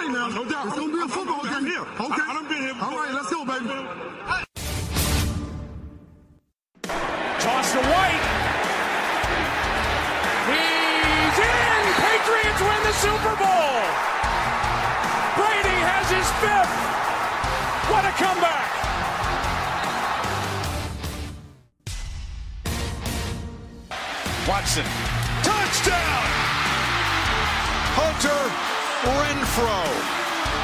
Football game tonight now. No doubt. It's gonna be a football game. here. Okay. I, I done been here before. All right, let's go, baby. Toss to White. He's in. Patriots win the Super Bowl. Brady has his fifth. What a comeback. Watson. Touchdown! Hunter Renfrow.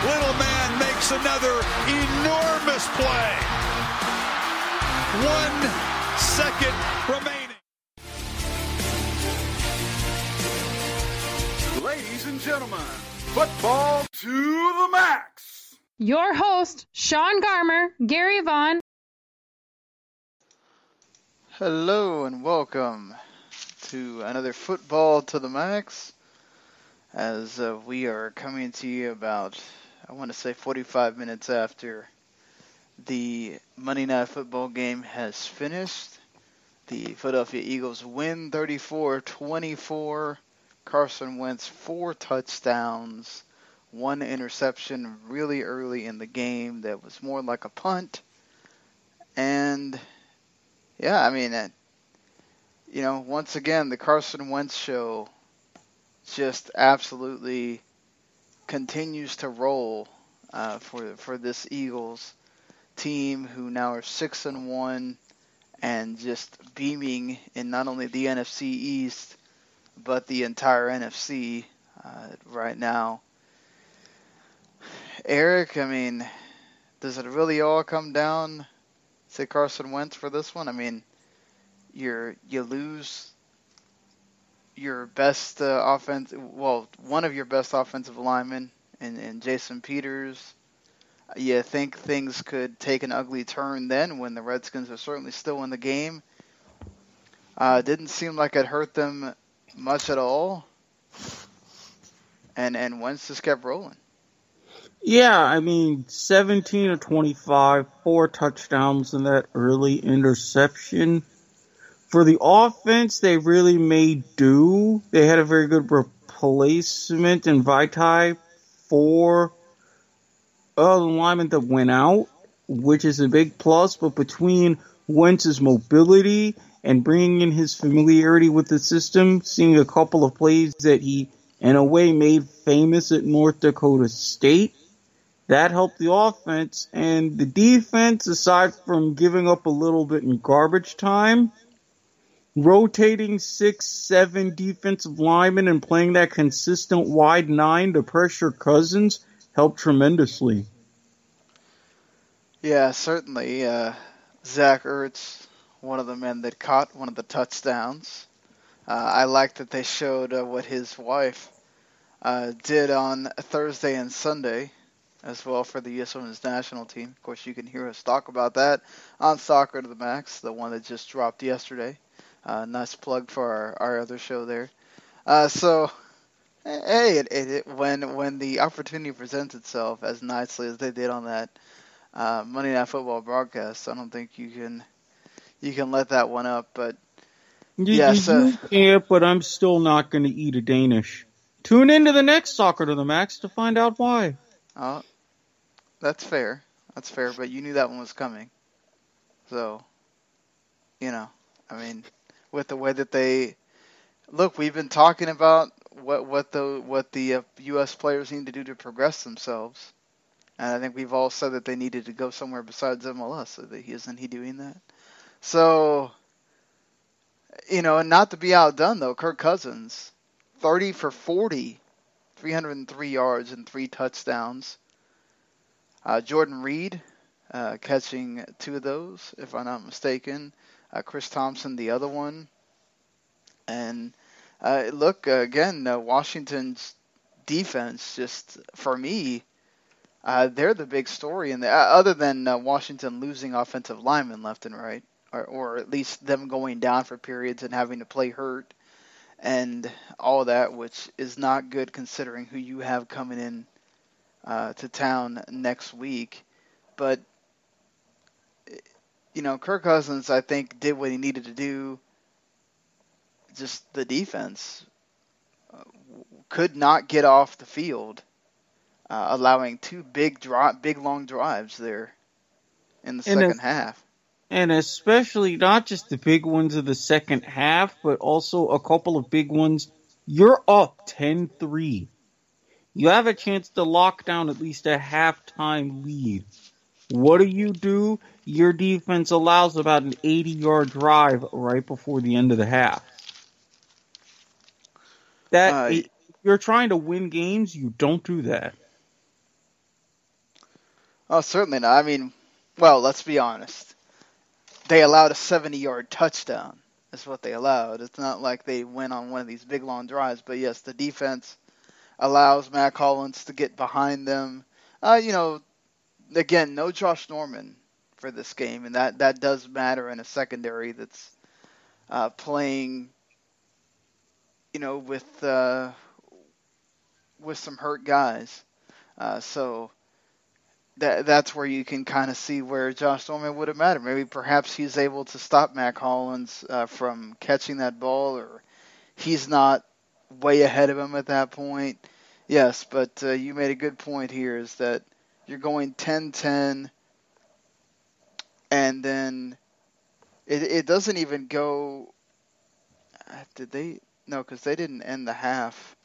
Little man makes another enormous play. One second remaining. Ladies and gentlemen, football to the max. Your host, Sean Garmer, Gary Vaughn, Hello and welcome to another Football to the Max. As uh, we are coming to you about, I want to say 45 minutes after the Monday Night Football game has finished. The Philadelphia Eagles win 34 24. Carson Wentz, four touchdowns, one interception really early in the game that was more like a punt. And yeah, I mean, uh, you know, once again, the Carson Wentz show just absolutely continues to roll uh, for for this Eagles team, who now are six and one, and just beaming in not only the NFC East but the entire NFC uh, right now. Eric, I mean, does it really all come down to Carson Wentz for this one? I mean, you're you lose your best uh, offense, well, one of your best offensive linemen in, in Jason Peters. You think things could take an ugly turn then when the Redskins are certainly still in the game. Uh, didn't seem like it hurt them much at all. And and Wentz just kept rolling. Yeah, I mean, 17 to 25, four touchdowns in that early interception. For the offense, they really made do. They had a very good replacement in Vaitai for uh, the lineman that went out, which is a big plus. But between Wentz's mobility and bringing in his familiarity with the system, seeing a couple of plays that he, in a way, made famous at North Dakota State, that helped the offense. And the defense, aside from giving up a little bit in garbage time, rotating six, seven defensive linemen and playing that consistent wide nine to pressure Cousins helped tremendously. Yeah, certainly. Uh, Zach Ertz, one of the men that caught one of the touchdowns. Uh, I like that they showed uh, what his wife uh, did on Thursday and Sunday as well for the U.S. Women's National Team. Of course, you can hear us talk about that on Soccer to the Max, the one that just dropped yesterday. Uh, nice plug for our, our other show there. Uh, so, hey, it, it, it, when when the opportunity presents itself as nicely as they did on that uh, Monday Night Football broadcast, I don't think you can you can let that one up. But You, yeah, you so can't, but I'm still not going to eat a Danish. Tune into the next Soccer to the Max to find out why. oh, that's fair. That's fair. But you knew that one was coming, so you know, I mean, with the way that they look, we've been talking about what what the what the uh, U.S. players need to do to progress themselves, and I think we've all said that they needed to go somewhere besides MLS. So that he isn't he doing that? So, you know, and not to be outdone though, Kirk Cousins, thirty for 40, 303 yards and three touchdowns. Uh, Jordan Reed uh, catching two of those, if I'm not mistaken. Uh, Chris Thompson, the other one. And uh, look, uh, again, uh, Washington's defense, just for me, Uh, they're the big story the uh, other than Washington losing offensive linemen left and right, or, or at least them going down for periods and having to play hurt and all that, which is not good considering who you have coming in uh, to town next week. But you know, Kirk Cousins, I think, did what he needed to do. Just the defense uh, could not get off the field, uh, allowing two big drive, big long drives there in the And second half. And especially not just the big ones of the second half, but also a couple of big ones. You're up 10-3. You have a chance to lock down at least a halftime lead. What do you do? Your defense allows about an 80 yard drive right before the end of the half. That Uh, if you're trying to win games, you don't do that. Oh, certainly not. I mean, well, let's be honest. They allowed a 70 yard touchdown. That's what they allowed. It's not like they went on one of these big long drives, but yes, the defense allows Mack Hollins to get behind them. Uh, you know, again, no Josh Norman for this game, and that, that does matter in a secondary that's uh, playing, you know, with uh, with some hurt guys. Uh, so that that's where you can kind of see where Josh Norman would have mattered. Maybe perhaps he's able to stop Mack Hollins uh, from catching that ball, or he's not way ahead of him at that point. Yes, but uh, you made a good point here is that you're going 10-10, and then it it doesn't even go. uh, Did they? No, because they didn't end the half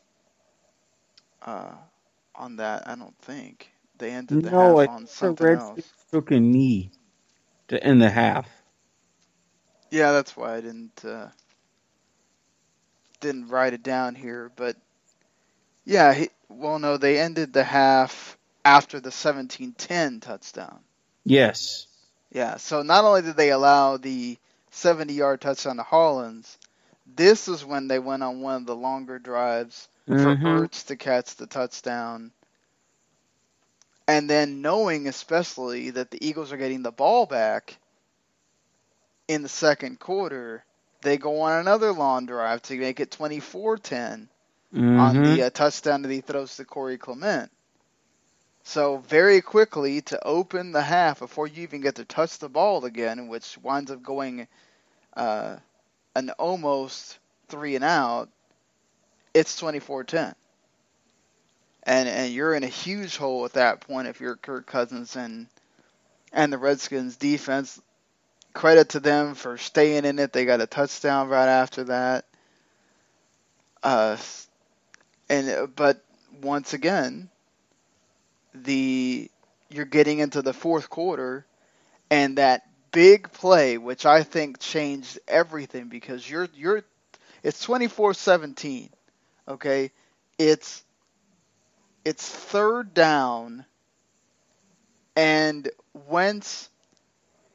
uh, on that. I don't think they ended the No, I half on think the something else. took a knee to end the half. Yeah, that's why I didn't uh, didn't write it down here. But yeah, he, well, no, they ended the half after the 17-10 touchdown. Yes. Yeah, so not only did they allow the 70-yard touchdown to Hollins, this is when they went on one of the longer drives for Mhm. Ertz to catch the touchdown. And then knowing especially that the Eagles are getting the ball back in the second quarter, they go on another long drive to make it 24-10 on Mhm. the uh, touchdown that he throws to Corey Clement. So very quickly to open the half before you even get to touch the ball again, which winds up going uh, an almost three and out. It's 24-10. And and you're in a huge hole at that point if you're Kirk Cousins and and the Redskins defense. Credit to them for staying in it. They got a touchdown right after that. Uh, and but once again, the you're getting into the fourth quarter, and that big play, which I think changed everything because you're you're it's 24-17, okay? It's it's third down, and Wentz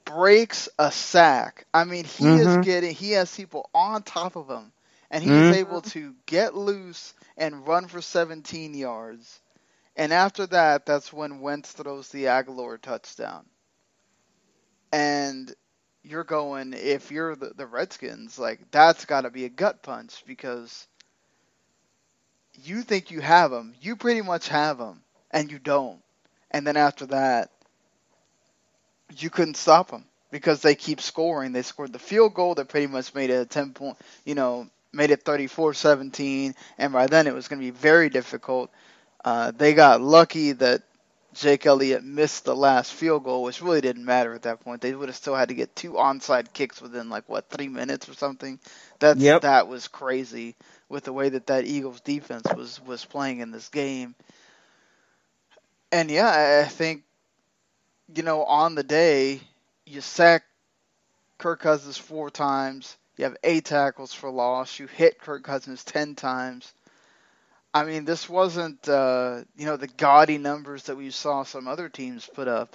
breaks a sack. I mean, he is Mhm. getting he has people on top of him, and he's Mhm. able to get loose and run for 17 yards. And after that, that's when Wentz throws the Agholor touchdown. And you're going, if you're the, the Redskins, like, that's got to be a gut punch because you think you have them. You pretty much have them, and you don't. And then after that, you couldn't stop them because they keep scoring. They scored the field goal that pretty much made it a 10 point, you know, made it 34-17, and by then it was going to be very difficult. Uh, they got lucky that Jake Elliott missed the last field goal, which really didn't matter at that point. They would have still had to get two onside kicks within like what three minutes or something. That Yep. that was crazy with the way that that Eagles defense was was playing in this game. And yeah, I- I think you know on the day you sack Kirk Cousins four times. You have eight tackles for loss. You hit Kirk Cousins ten times. I mean, this wasn't uh, you know the gaudy numbers that we saw some other teams put up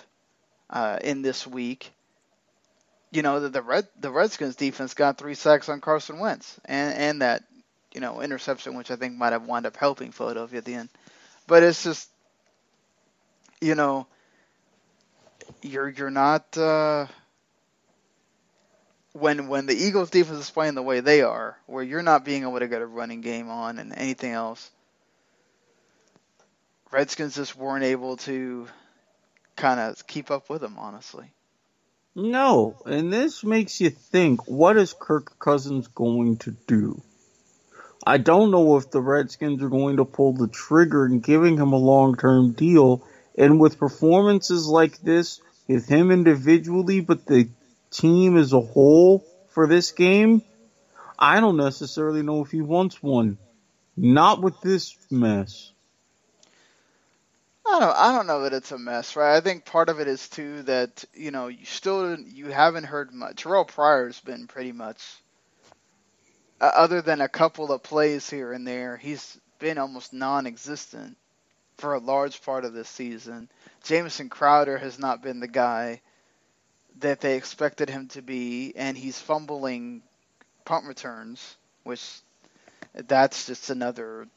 uh, in this week. You know the the Red the Redskins defense got three sacks on Carson Wentz and and that you know interception, which I think might have wound up helping Philadelphia at the end. But it's just you know, you're you're not uh, when when the Eagles defense is playing the way they are, where you're not being able to get a running game on and anything else. Redskins just weren't able to kind of keep up with them, honestly. No, and this makes you think, what is Kirk Cousins going to do? I don't know if the Redskins are going to pull the trigger in giving him a long-term deal, and with performances like this, with him individually, but the team as a whole for this game, I don't necessarily know if he wants one. Not with this mess. I don't. I don't know that it's a mess, right? I think part of it is too that you know you still you haven't heard much. Terrelle Pryor's been pretty much, uh, other than a couple of plays here and there, he's been almost non-existent for a large part of this season. Jamison Crowder has not been the guy that they expected him to be, and he's fumbling punt returns, which that's just another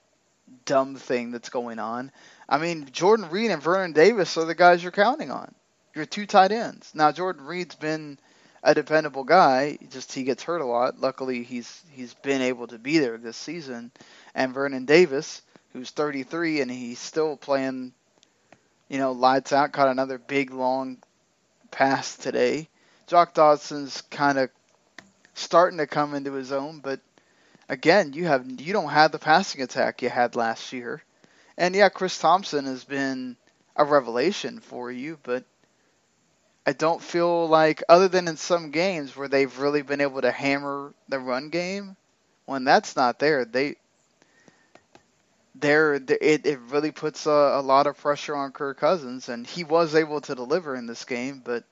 dumb thing that's going on. I mean, Jordan Reed and Vernon Davis are the guys you're counting on. Your two tight ends. Now Jordan Reed's been a dependable guy, just he gets hurt a lot. Luckily, he's he's been able to be there this season. And Vernon Davis, who's 33 and he's still playing, you know, lights out. Caught another big long pass today. Josh Doctson's kind of starting to come into his own, but again, you have you don't have the passing attack you had last year. And yeah, Chris Thompson has been a revelation for you, but I don't feel like other than in some games where they've really been able to hammer the run game, when that's not there, they there it, it really puts a, a lot of pressure on Kirk Cousins, and he was able to deliver in this game, but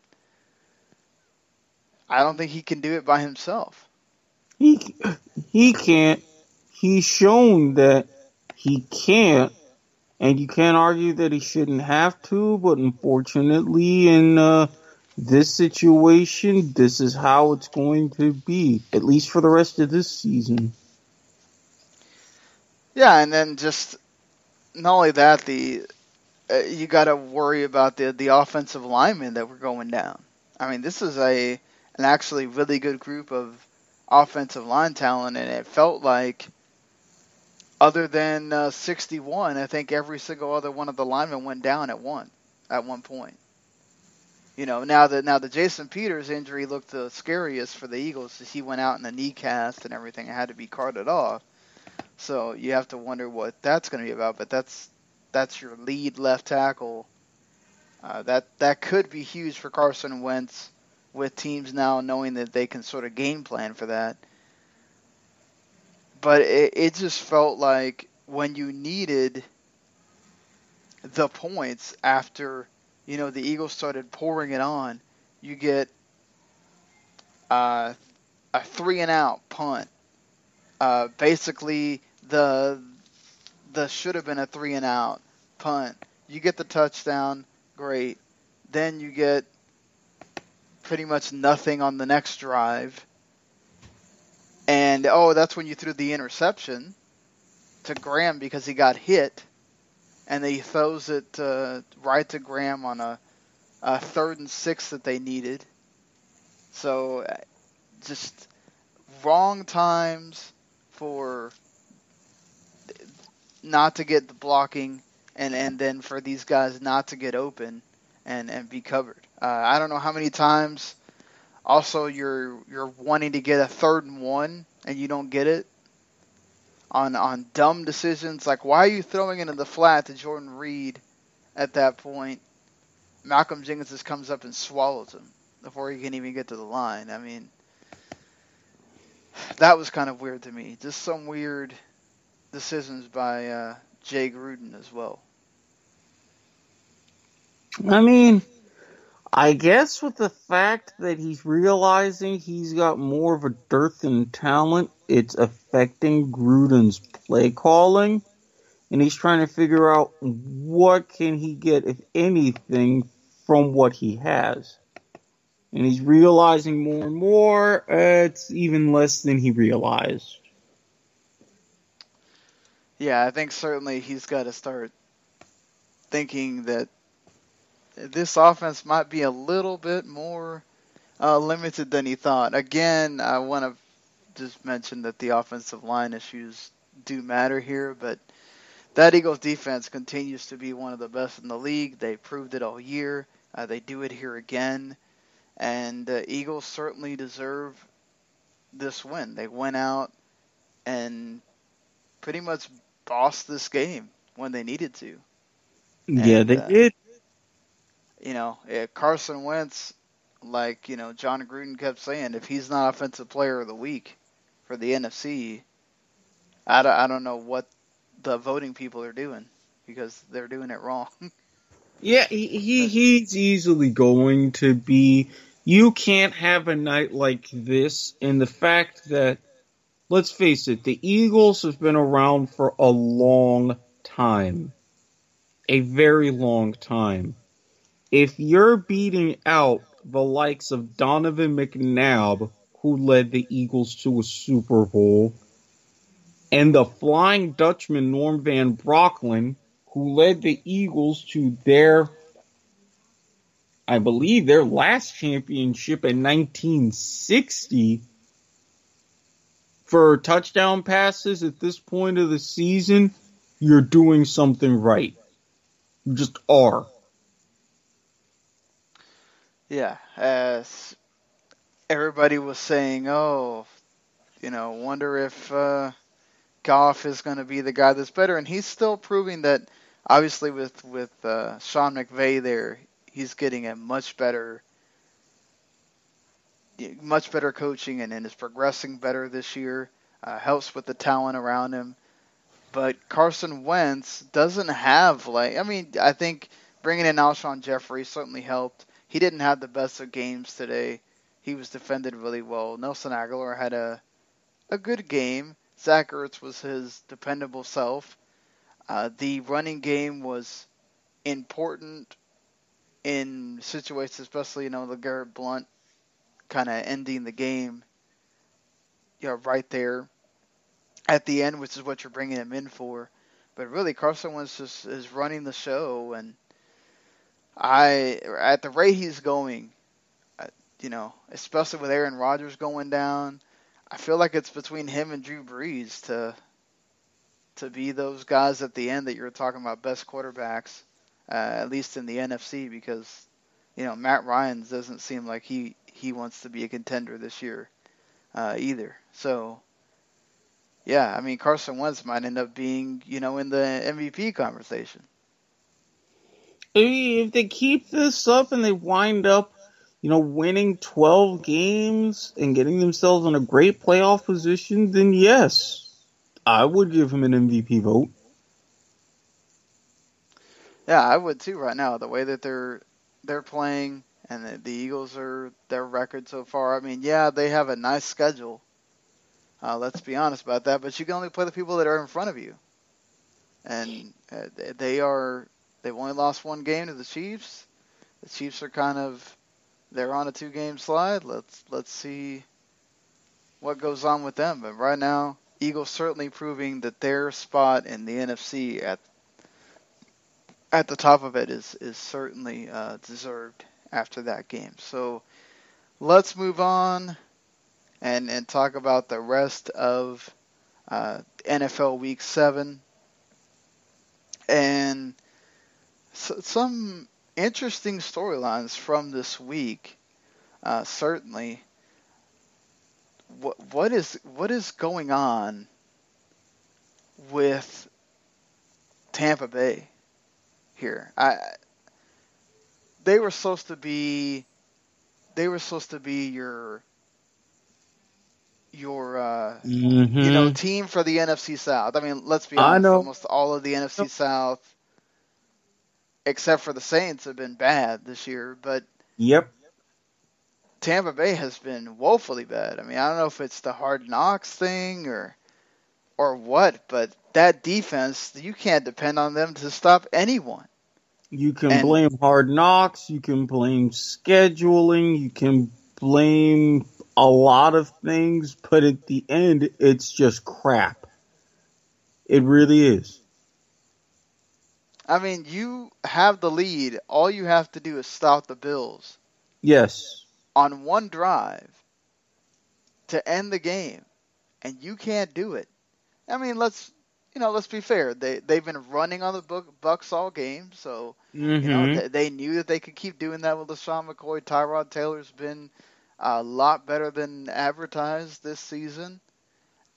I don't think he can do it by himself. He he can't. He's shown that he can't, and you can't argue that he shouldn't have to. But unfortunately, in uh, this situation, this is how it's going to be, at least for the rest of this season. Yeah, and then just not only that, the uh, you got to worry about the the offensive linemen that were going down. I mean, this is a an actually really good group of offensive line talent, and it felt like, other than uh, 61, I think every single other one of the linemen went down at one at one point. You know, now the now the Jason Peters injury looked the scariest for the Eagles. as He went out in a knee cast and everything and had to be carted off. So you have to wonder what that's going to be about. But that's that's your lead left tackle. Uh, that that could be huge for Carson Wentz with teams now knowing that they can sort of game plan for that. But it, it just felt like when you needed the points after you know the Eagles started pouring it on, you get uh, a three and out punt. Uh, basically, the the should have been a three and out punt. You get the touchdown, great. Then you get pretty much nothing on the next drive. And oh, that's when you threw the interception to Graham because he got hit, and he throws it uh, right to Graham on a, a third and six that they needed. So, uh, just wrong times for not to get the blocking, and and then for these guys not to get open and and be covered. Uh, I don't know how many times. Also, you're you're wanting to get a third and one and you don't get it on on dumb decisions. Like why are you throwing it in the flat to Jordan Reed at that point? Malcolm Jenkins just comes up and swallows him before he can even get to the line. I mean, that was kind of weird to me. Just some weird decisions by uh, Jay Gruden as well. I mean, I guess with the fact that he's realizing he's got more of a dearth in talent, it's affecting Gruden's play calling, and he's trying to figure out what can he get, if anything, from what he has. And he's realizing more and more, uh, it's even less than he realized. Yeah, I think certainly he's got to start thinking that this offense might be a little bit more uh, limited than he thought. Again, I want to just mention that the offensive line issues do matter here, but that Eagles defense continues to be one of the best in the league. They proved it all year. Uh, they do it here again, and uh, Eagles certainly deserve this win. They went out and pretty much bossed this game when they needed to. Yeah, And, they uh, did. You know, Carson Wentz, like you know, Jon Gruden kept saying, if he's not offensive player of the week for the NFC, I don't, I don't know what the voting people are doing because they're doing it wrong. Yeah, he, he he's easily going to be. You can't have a night like this, and the fact that, let's face it, the Eagles have been around for a long time, a very long time. If you're beating out the likes of Donovan McNabb, who led the Eagles to a Super Bowl, and the Flying Dutchman Norm Van Brocklin, who led the Eagles to their, I believe, their last championship in 1960 for touchdown passes at this point of the season, you're doing something right. You just are. Yeah, as everybody was saying, oh, you know, wonder if uh, Goff is going to be the guy that's better, and he's still proving that. Obviously, with with uh, Sean McVay there, he's getting a much better, much better coaching, and, and is progressing better this year. Uh, helps with the talent around him, but Carson Wentz doesn't have like. I mean, I think bringing in Alshon Jeffery certainly helped. He didn't have the best of games today. He was defended really well. Nelson Agholor had a a good game. Zach Ertz was his dependable self. Uh, the running game was important in situations, especially you know LeGarrette Blount kind of ending the game, you know, right there at the end, which is what you're bringing him in for. But really, Carson Wentz just is running the show, and I at the rate he's going, uh, you know, especially with Aaron Rodgers going down, I feel like it's between him and Drew Brees to to be those guys at the end that you're talking about best quarterbacks, uh, at least in the NFC, because you know Matt Ryan doesn't seem like he he wants to be a contender this year uh, either. So yeah, I mean Carson Wentz might end up being you know in the MVP conversation. If they keep this up and they wind up, you know, winning 12 games and getting themselves in a great playoff position, then yes, I would give him an MVP vote. Yeah, I would too right now. The way that they're they're playing and the, the Eagles are their record so far. I mean, yeah, they have a nice schedule. Uh, let's be honest about that. But you can only play the people that are in front of you, and uh, they are they've only lost one game to the Chiefs. The Chiefs are kind of they're on a two game slide. Let's let's see what goes on with them. But right now, Eagles certainly proving that their spot in the NFC at at the top of it is is certainly uh, deserved after that game. So let's move on and and talk about the rest of uh, NFL Week Seven and s some interesting storylines from this week. Uh, certainly, what what is what is going on with Tampa Bay here? I they were supposed to be they were supposed to be your your uh, you know Mhm. team for the NFC South. I mean, let's be honest, almost all of the NFC South except for the Saints have been bad this year, but Yep. Tampa Bay has been woefully bad. I mean, I don't know if it's the hard knocks thing or or what, but that defense, you can't depend on them to stop anyone. You can And- blame hard knocks, you can blame scheduling, you can blame a lot of things, but at the end, it's just crap. It really is. I mean, you have the lead. All you have to do is stop the Bills Yes. on one drive to end the game, and you can't do it. I mean, let's you know, let's be fair. They they've been running on the book, Bucks all game, so Mm-hmm. you know they, they knew that they could keep doing that with LeSean McCoy. Tyrod Taylor's been a lot better than advertised this season,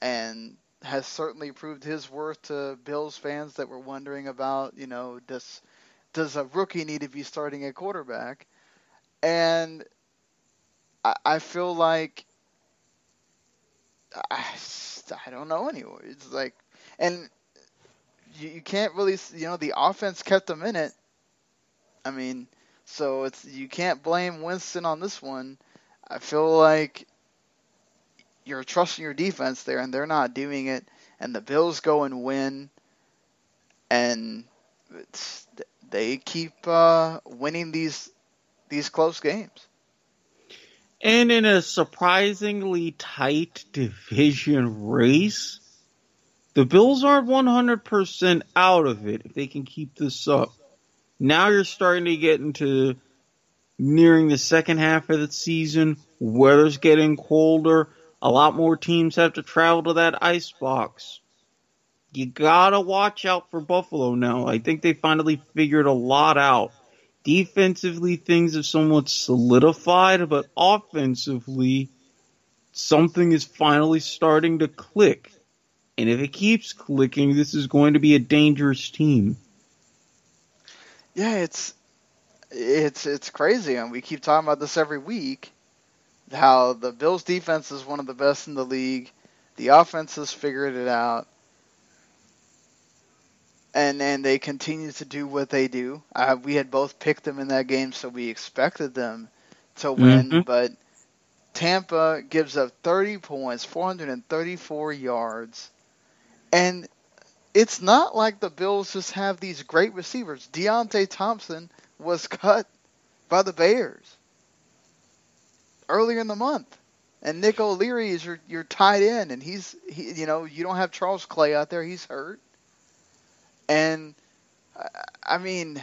and has certainly proved his worth to Bills fans that were wondering about, you know, does does a rookie need to be starting at quarterback? And I, I feel like I, I don't know anymore. It's like, and you, you can't really, you know, the offense kept them in it. I mean, so it's you can't blame Winston on this one. I feel like you're trusting your defense there, and they're not doing it. And the Bills go and win, and they keep uh, winning these these close games. And in a surprisingly tight division race, the Bills aren't 100% out of it if they can keep this up. Now you're starting to get into nearing the second half of the season. Weather's getting colder. A lot more teams have to travel to that ice box. You gotta watch out for Buffalo now. I think they finally figured a lot out. Defensively, things have somewhat solidified, but offensively, something is finally starting to click. And if it keeps clicking, this is going to be a dangerous team. Yeah, it's it's it's crazy, and we keep talking about this every week. How the Bills' defense is one of the best in the league. The offense has figured it out, and and they continue to do what they do. Uh, we had both picked them in that game, so we expected them to win. Mhm. But Tampa gives up 30 points, 434 yards, and it's not like the Bills just have these great receivers. Deonte Thompson was cut by the Bears earlier in the month. And Nick O'Leary is your your tight end, and he's he, you know you don't have Charles Clay out there; he's hurt. And I- mean,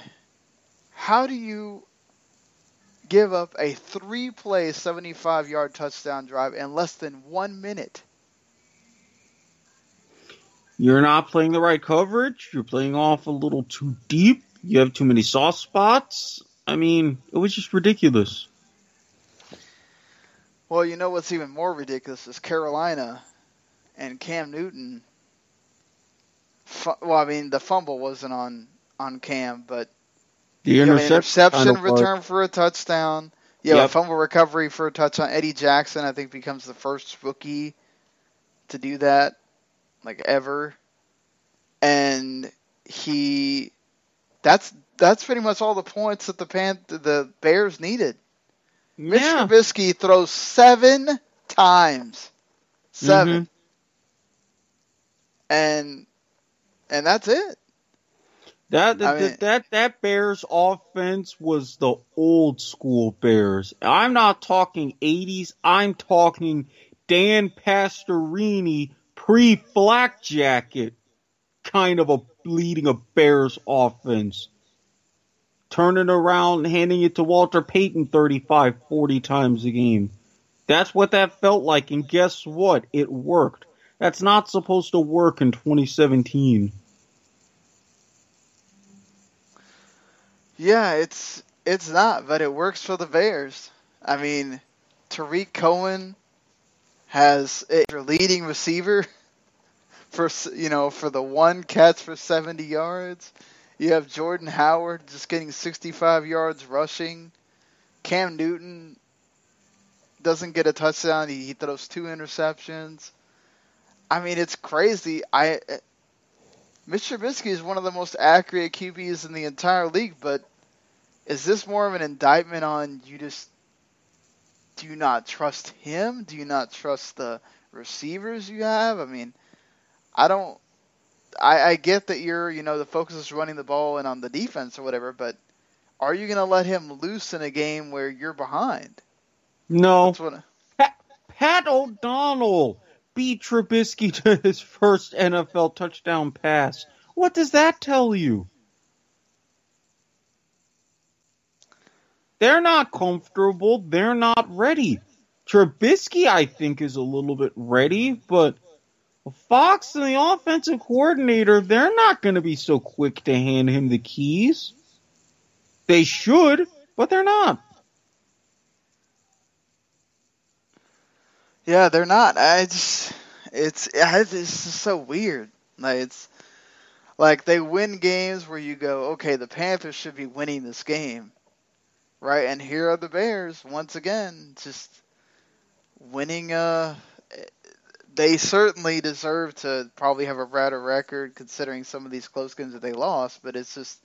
how do you give up a three-play, 75-yard touchdown drive in less than one minute? You're not playing the right coverage. You're playing off a little too deep. You have too many soft spots. I mean, it was just ridiculous. Well, you know what's even more ridiculous is Carolina and Cam Newton. Well, I mean the fumble wasn't on on Cam, but The interception, interception return for a touchdown. Yeah, Yep. fumble recovery for a touchdown. Eddie Jackson, I think, becomes the first rookie to do that, like ever. And he, that's that's pretty much all the points that the Pan the Bears needed. Mitch Yeah. Trubisky throws seven times, 7 Mhm. and and that's it. That that, I mean- that that Bears offense was the old school Bears. I'm not talking 80s. I'm talking Dan Pastorini pre Black Jacket kind of a leading a Bears offense. Turning around, and handing it to Walter Payton 35, 40 times a game. That's what that felt like, and guess what? It worked. That's not supposed to work in 2017. Yeah, it's it's not, but it works for the Bears. I mean, Tarik Cohen has a your leading receiver for you know for the one catch for 70 yards. You have Jordan Howard just getting 65 yards rushing. Cam Newton doesn't get a touchdown. He, he throws two interceptions. I mean, it's crazy. I Mitch Trubisky is one of the most accurate QBs in the entire league, but is this more of an indictment on you just do you not trust him? Do you not trust the receivers you have? I mean, I don't. I, I get that you're, you know, the focus is running the ball and on the defense or whatever, but are you going to let him loose in a game where you're behind? No. I... Pat, Pat O'Donnell beat Trubisky to his first NFL touchdown pass. What does that tell you? They're not comfortable. They're not ready. Trubisky, I think, is a little bit ready, but Fox and the offensive coordinator, they're not going to be so quick to hand him the keys. They should, but they're not. Yeah, they're not. I just it's it's so weird. Like it's like they win games where you go, okay, the Panthers should be winning this game, right? And here are the Bears once again, just winning. Uh, they certainly deserve to probably have a better record considering some of these close games that they lost. But it's just,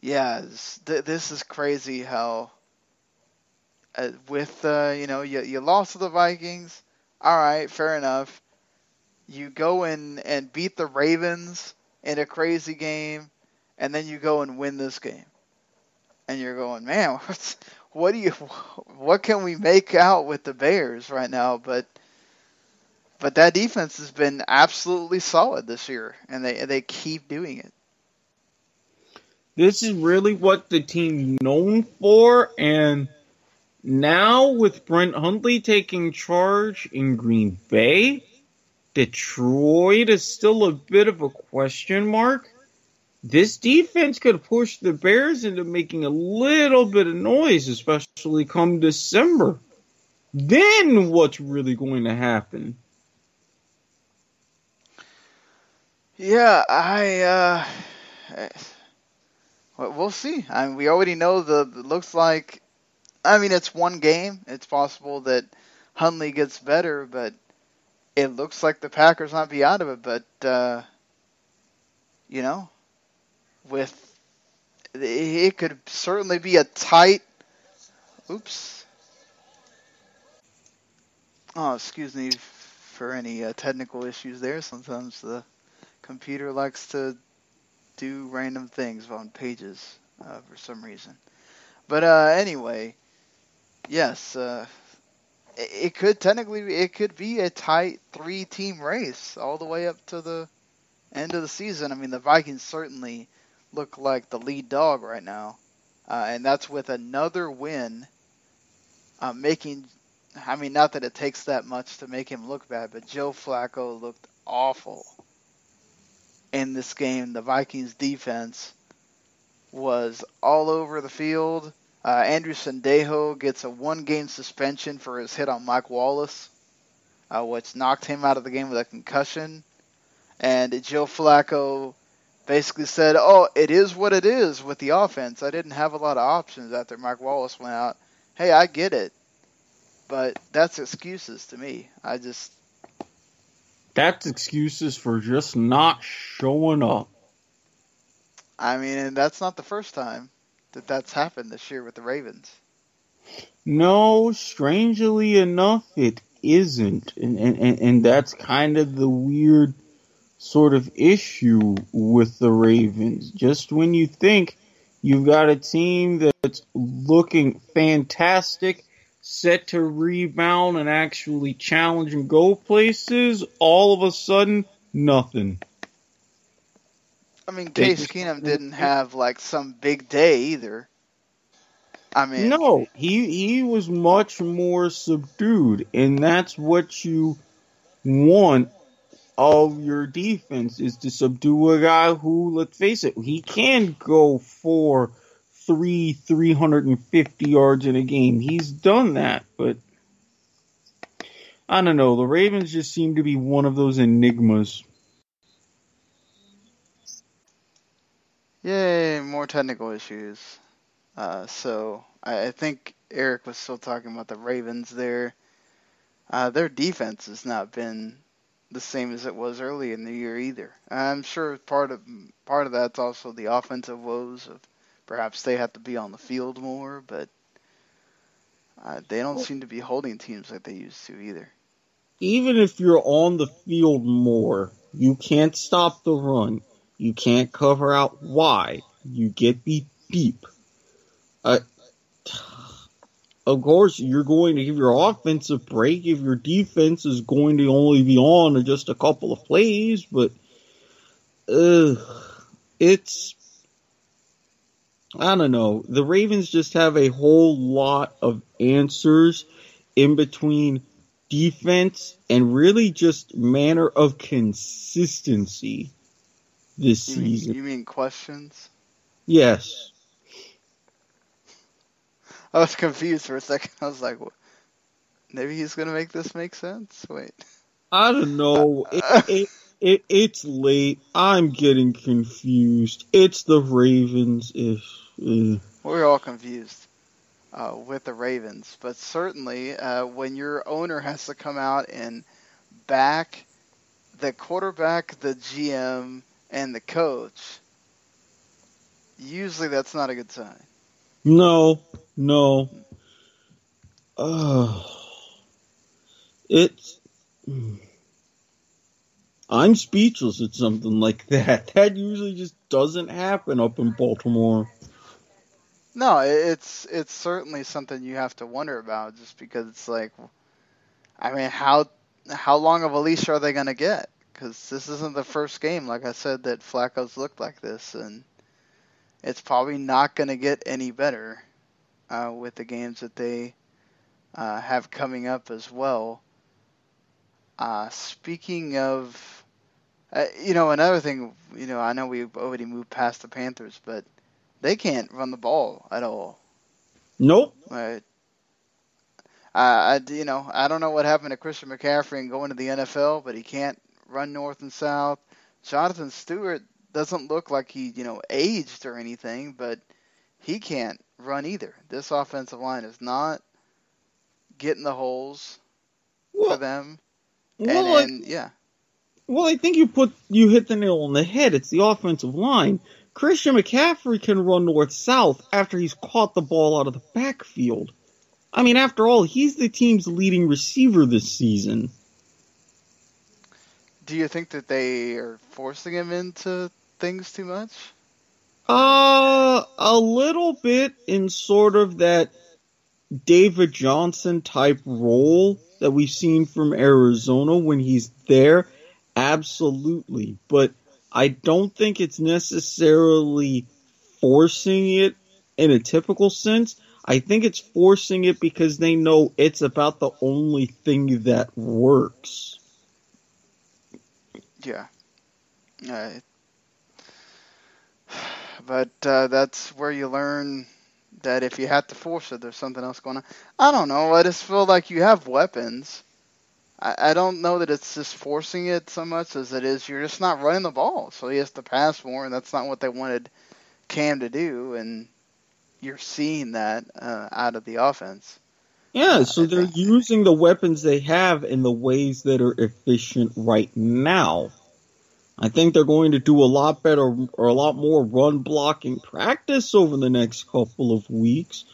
yeah, it's, th- this is crazy how. Uh, with uh, you know you you lost to the Vikings, all right, fair enough. You go in and beat the Ravens in a crazy game, and then you go and win this game, and you're going, man, what do you, what can we make out with the Bears right now? But, but that defense has been absolutely solid this year, and they they keep doing it. This is really what the team's known for, and now with Brett Hundley taking charge in Green Bay, Detroit is still a bit of a question mark. This defense could push the Bears into making a little bit of noise, especially come December. Then what's really going to happen? Yeah, I. uh We'll see. I mean, we already know the. It looks like. I mean, it's one game. It's possible that Hundley gets better, but it looks like the Packers might be out of it, but uh, you know, with it could certainly be a tight. Oops. Oh, excuse me for any uh, technical issues there. Sometimes the computer likes to do random things on pages uh, for some reason. But uh, anyway, yes, uh, it could technically it could be a tight three team race all the way up to the end of the season. I mean, the Vikings certainly look like the lead dog right now, uh, and that's with another win, uh, making. I mean, not that it takes that much to make him look bad, but Joe Flacco looked awful in this game. The Vikings defense was all over the field. Uh, Andrew Sendejo gets a one-game suspension for his hit on Mike Wallace, uh, which knocked him out of the game with a concussion. And Joe Flacco basically said, "Oh, it is what it is with the offense. I didn't have a lot of options after Mike Wallace went out. Hey, I get it, but that's excuses to me. I just that's excuses for just not showing up. I mean, and that's not the first time that that's happened this year with the Ravens. No, strangely enough, it isn't. And, and, and that's kind of the weird sort of issue with the Ravens. Just when you think you've got a team that's looking fantastic, set to rebound and actually challenge and go places, all of a sudden, nothing. I mean, Case Keenum didn't have like some big day either. I mean, no, he he was much more subdued, and that's what you want of your defense is to subdue a guy who, let's face it, he can go for three, 350 yards in a game. He's done that, but I don't know. The Ravens just seem to be one of those enigmas. Yay, more technical issues. Uh, so I, I, think Eric was still talking about the Ravens there. Uh, their defense has not been the same as it was early in the year either. I'm sure part of part of that's also the offensive woes of perhaps they have to be on the field more, but uh, they don't seem to be holding teams like they used to either. Even if you're on the field more, you can't stop the run. You can't cover out why. You get the beep. Uh, of course, you're going to give your offense a break if your defense is going to only be on just a couple of plays, but uh, it's I don't know. The Ravens just have a whole lot of answers in between defense and really just manner of consistency this You mean, season. you mean questions? Yes. I was confused for a second. I was like, "What? maybe he's gonna make this make sense. Wait. I don't know. It, it, it, it's late. I'm getting confused. It's the Ravens. If uh, We're all confused uh, with the Ravens, but certainly uh, when your owner has to come out and back the quarterback, the GM, and the coach, usually that's not a good sign. no, no. Uh, it's. I'm speechless at something like that. That usually just doesn't happen up in Baltimore. No, it's it's certainly something you have to wonder about, just because it's like, I mean, how how long of a leash are they gonna get? Because this isn't the first game, like I said, that Flacco's looked like this, and it's probably not gonna get any better uh, with the games that they uh, have coming up as well. Uh, speaking of, uh, you know, another thing, you know, I know we've already moved past the Panthers, but they can't run the ball at all. Nope. Right. Uh, I, you know, I don't know what happened to Christian McCaffrey and going to the NFL, but he can't run north and south. Jonathan Stewart doesn't look like he, you know, aged or anything, but he can't run either. This offensive line is not getting the holes for them. well, and, and yeah, Well, I think you put you hit the nail on the head. It's the offensive line. Christian McCaffrey can run north south after he's caught the ball out of the backfield. I mean, after all, he's the team's leading receiver this season. do you think that they are forcing him into things too much? Uh, a little bit in sort of that David Johnson type role that we've seen from Arizona when he's there. Absolutely. But I don't think it's necessarily forcing it in a typical sense. I think it's forcing it because they know it's about the only thing that works. Yeah. Uh, but uh, that's where you learn that if you have to force it, there's something else going on. I don't know. I just feel like you have weapons. I, I don't know that it's just forcing it so much as it is you're just not running the ball. So he has to pass more, and that's not what they wanted Cam to do. And you're seeing that uh, out of the offense. Yeah, so they're using the weapons they have in the ways that are efficient right now. I think they're going to do a lot better or a lot more run blocking practice over the next couple of weeks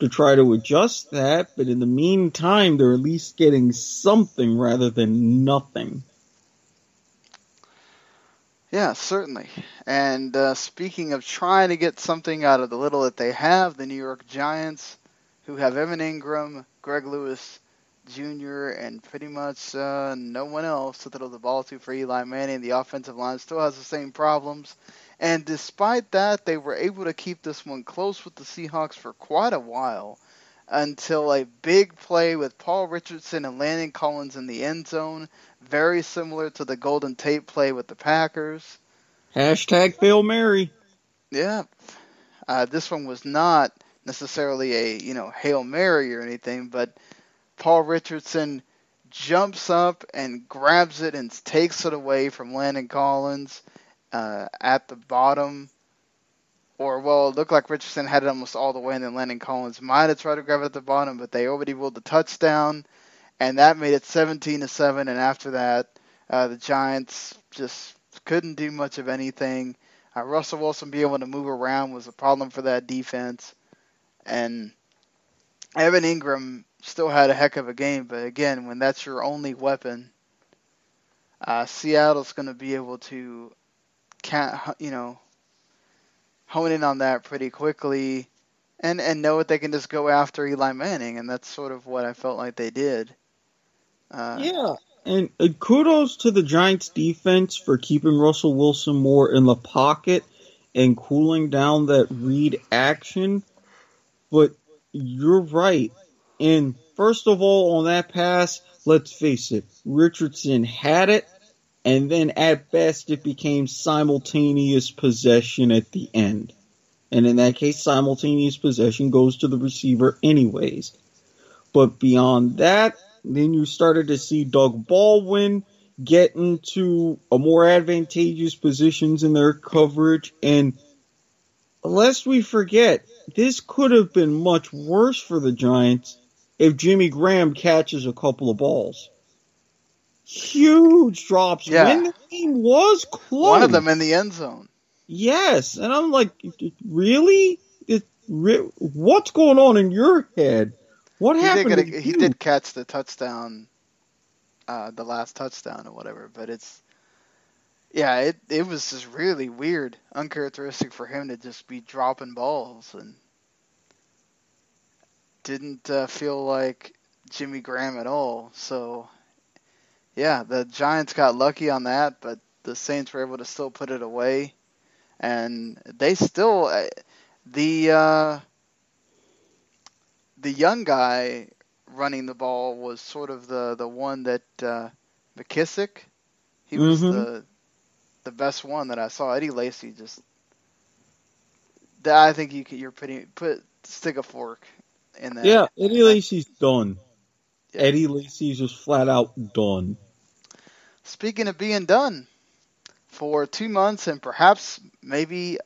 to try to adjust that, but in the meantime, they're at least getting something rather than nothing. Yeah, certainly. And uh, speaking of trying to get something out of the little that they have, the New York Giants, who have Evan Engram, Greg Lewis Jr., and pretty much uh, no one else to throw the ball to for Eli Manning. The offensive line still has the same problems. And despite that, they were able to keep this one close with the Seahawks for quite a while until a big play with Paul Richardson and Landon Collins in the end zone, very similar to the Golden Tate play with the Packers. Hashtag fail Mary. Yeah. Uh, this one was not necessarily a, you know, Hail Mary or anything, but Paul Richardson jumps up and grabs it and takes it away from Landon Collins uh, at the bottom. Or, well, it looked like Richardson had it almost all the way, and then Landon Collins might have tried to grab it at the bottom, but they already ruled the touchdown, and that made it 17 to 7. And after that, uh, the Giants just couldn't do much of anything. Uh, Russell Wilson being able to move around was a problem for that defense. And Evan Engram still had a heck of a game, but again, when that's your only weapon, uh, Seattle's going to be able to, you know, hone in on that pretty quickly, and and know that they can just go after Eli Manning, and that's sort of what I felt like they did. Uh, Yeah, and uh, kudos to the Giants defense for keeping Russell Wilson more in the pocket and cooling down that read action. But you're right. And first of all, on that pass, let's face it, Richardson had it, and then at best it became simultaneous possession at the end. And in that case, simultaneous possession goes to the receiver anyways. But beyond that, then you started to see Doug Baldwin get into a more advantageous positions in their coverage. And lest we forget, this could have been much worse for the Giants if Jimmy Graham catches a couple of balls. Huge drops Yeah. when the game was close. One of them in the end zone. Yes, and I'm like, really? It, re- what's going on in your head? What He happened? did, a, he did catch the touchdown, uh, the last touchdown or whatever. But it's, yeah, it it was just really weird, uncharacteristic for him to just be dropping balls and didn't uh, feel like Jimmy Graham at all. So, yeah, the Giants got lucky on that, but the Saints were able to still put it away, and they still uh, the. Uh, the young guy running the ball was sort of the the one that uh, McKissic. He was Mhm. the the best one that I saw. Eddie Lacy just. that I think you could, you're putting put stick a fork in that. Yeah, Eddie Lacy's done. Yeah. Eddie Lacy's just flat out done. Speaking of being done for two months and perhaps maybe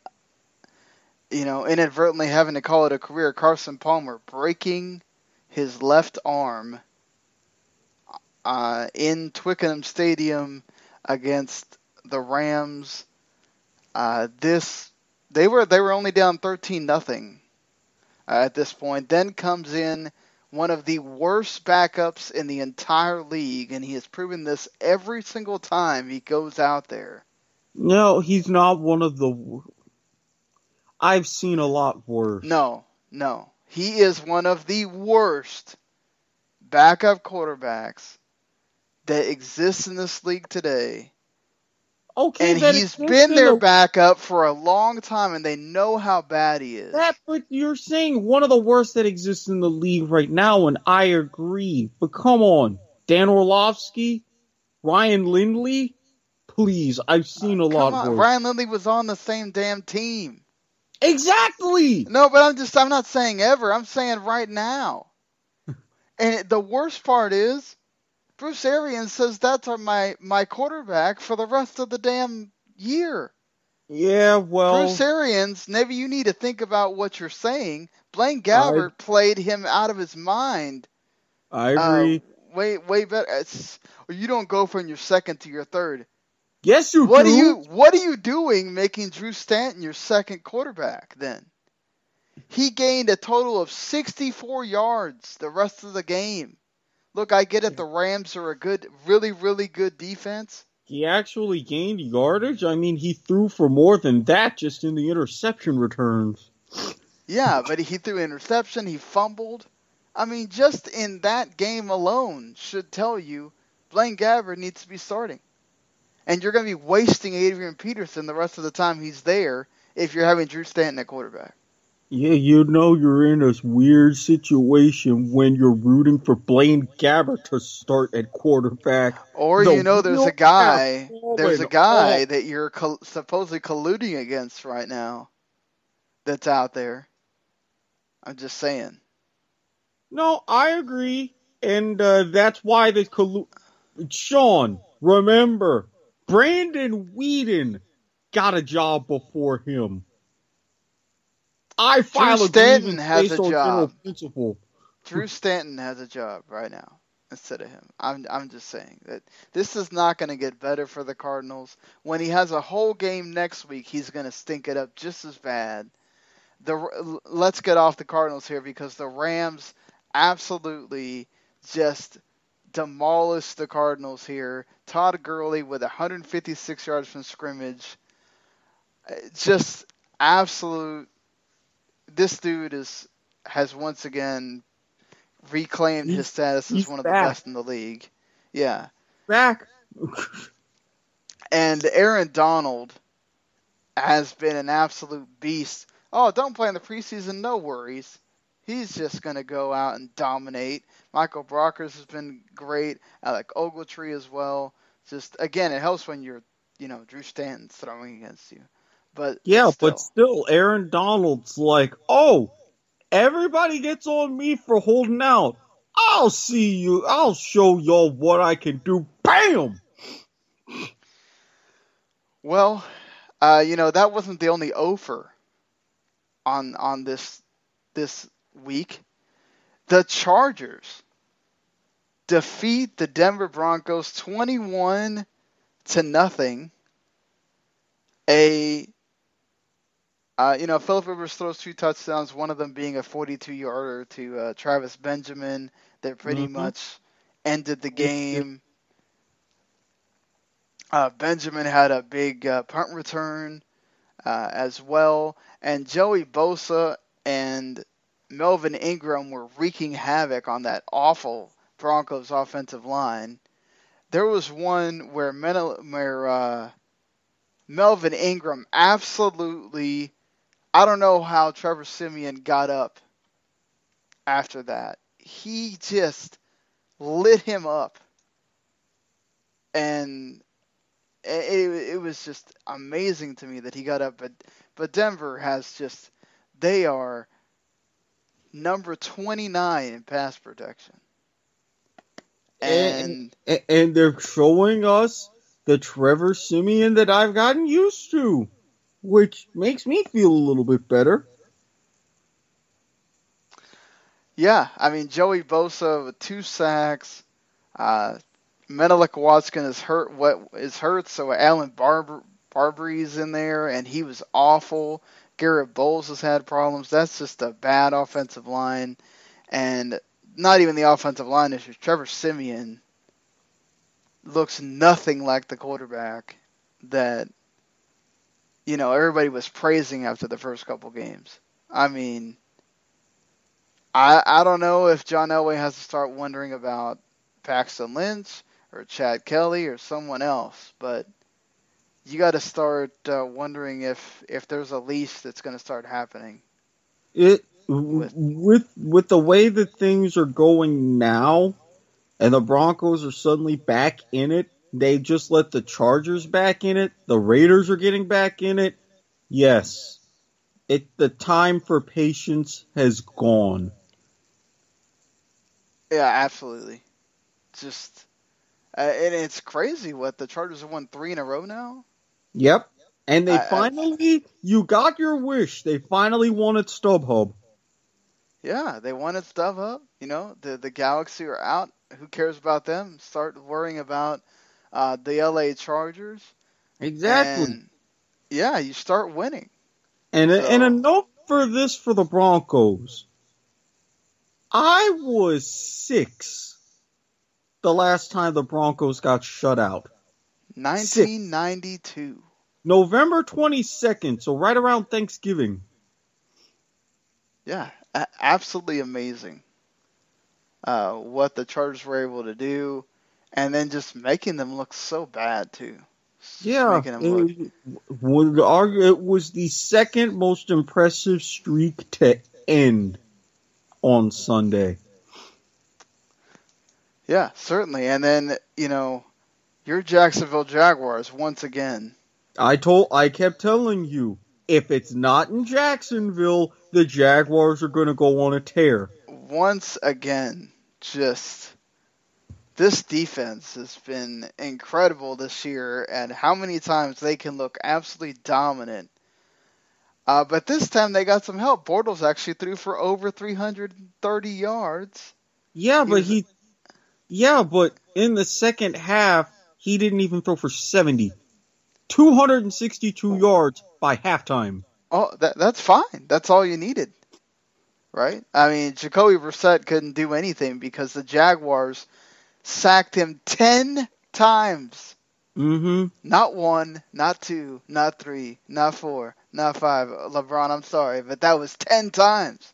you know inadvertently having to call it a career, Carson Palmer breaking his left arm uh, in Twickenham Stadium against the Rams. Uh, this they were they were only down thirteen nothing uh, at this point. Then comes in one of the worst backups in the entire league, and he has proven this every single time he goes out there. No, he's not one of the. I've seen a lot worse. No, no, he is one of the worst backup quarterbacks that exists in this league today. Okay, And he's been their the- backup for a long time, and they know how bad he is. That, but you're saying one of the worst that exists in the league right now, and I agree. But come on, Dan Orlovsky, Ryan Lindley, please. I've seen a lot on, worse. Ryan Lindley was on the same damn team. Exactly. No, but I'm just I'm not saying ever. I'm saying right now. and the worst part is Bruce Arians says that's our, my my quarterback for the rest of the damn year. Yeah, well, Bruce Arians, maybe you need to think about what you're saying. Blaine Gabbert played him out of his mind. I Uh, agree. way way better. It's, you don't go from your second to your third. yes, you What do. are you What are you doing making Drew Stanton your second quarterback then? He gained a total of 64 yards the rest of the game. Look, I get it. The Rams are a good, really, really good defense. He actually gained yardage. I mean, he threw for more than that just in the interception returns. Yeah, but he threw interception. He fumbled. I mean, just in that game alone should tell you Blaine Gabbert needs to be starting. And you're going to be wasting Adrian Peterson the rest of the time he's there if you're having Drew Stanton at quarterback. Yeah, you know you're in a weird situation when you're rooting for Blaine Gabbert to start at quarterback. Or The you know, there's a guy, there's a guy that you're col- supposedly colluding against right now, that's out there. I'm just saying. No, I agree, and uh, that's why the collu- Sean. Remember, Brandon Weeden got a job before him. I file a Stanton has a job. principle. Drew Stanton has a job right now instead of him. I'm I'm just saying that this is not going to get better for the Cardinals. When he has a whole game next week, he's going to stink it up just as bad. The let's get off the Cardinals here because the Rams absolutely just demolished the Cardinals here. Todd Gurley with 156 yards from scrimmage. Uh, Just absolute. This dude is has once again reclaimed his status as one of the best in the league. Yeah. Back. And Aaron Donald has been an absolute beast. Oh, don't play in the preseason, no worries. He's just going to go out and dominate. Michael Brockers has been great. Alec Ogletree as well. Just again, it helps when you're, you know, Drew Stanton's throwing against you. But Yeah, still. but still, Aaron Donald's like, oh, everybody gets on me for holding out. I'll see you. I'll show y'all what I can do. Bam! Well, uh, you know that wasn't the only offer on on this this week. The Chargers defeat the Denver Broncos 21 to nothing. A uh, you know, Philip Rivers throws two touchdowns, one of them being a 42 yarder to uh, Travis Benjamin that pretty Mhm. much ended the game. Uh, Benjamin had a big uh, punt return uh, as well, and Joey Bosa and Melvin Ingram were wreaking havoc on that awful Broncos offensive line. There was one where, Menel, where uh, Melvin Ingram absolutely, I don't know how Trevor Siemian got up after that. He just lit him up. And it, it was just amazing to me that he got up. But, but Denver has just, they are number 29 in pass protection. And, A- And they're showing us the Trevor Siemian that I've gotten used to, which makes me feel a little bit better. yeah, I mean, Joey Bosa with two sacks. Uh, Menelik Watson is hurt. What is hurt? So Alan Barber Barbre's in there, and he was awful. Garett Bolles has had problems. That's just a bad offensive line, and not even the offensive line issue. Trevor Siemian looks nothing like the quarterback that you know everybody was praising after the first couple games. I mean, I I don't know if John Elway has to start wondering about Paxton Lynch or Chad Kelly or someone else, but you got to start uh, wondering if if there's a leash that's going to start happening. It With- with with the way that things are going now, and the Broncos are suddenly back in it. They just let the Chargers back in it. The Raiders are getting back in it. Yes, it the time for patience has gone. Yeah, absolutely. Just uh, and it's crazy what the Chargers have won three in a row now. Yep, and they I- I- finally you got your wish. They finally won at StubHub. Yeah, they wanted stuff up. You know, the the Galaxy are out. Who cares about them? Start worrying about uh, the LA Chargers. Exactly. And yeah, you start winning. And a, So- and a note for this for the Broncos. I was six the last time the Broncos got shut out. 1992. November 22nd, so right around Thanksgiving. Yeah, absolutely amazing. Uh, what the Chargers were able to do, and then just making them look so bad too. Yeah, making them look. it, would argue it was the second most impressive streak to end on Sunday. Yeah, certainly. And then you know, your Jacksonville Jaguars once again. I told, I kept telling you, if it's not in Jacksonville, the Jaguars are going to go on a tear. once again, just this defense has been incredible this year, and how many times they can look absolutely dominant. Uh, but this time they got some help. Bortles actually threw for over 330 yards. Yeah, He but was- he, yeah, but in the second half, he didn't even throw for 70. 262 yards by halftime. Oh, that that's fine. That's all you needed, right? I mean, Jacoby Brissett couldn't do anything because the Jaguars sacked him 10 times. Mm-hmm. Not one, not two, not three, not four, not five. LeBron, I'm sorry, but that was 10 times.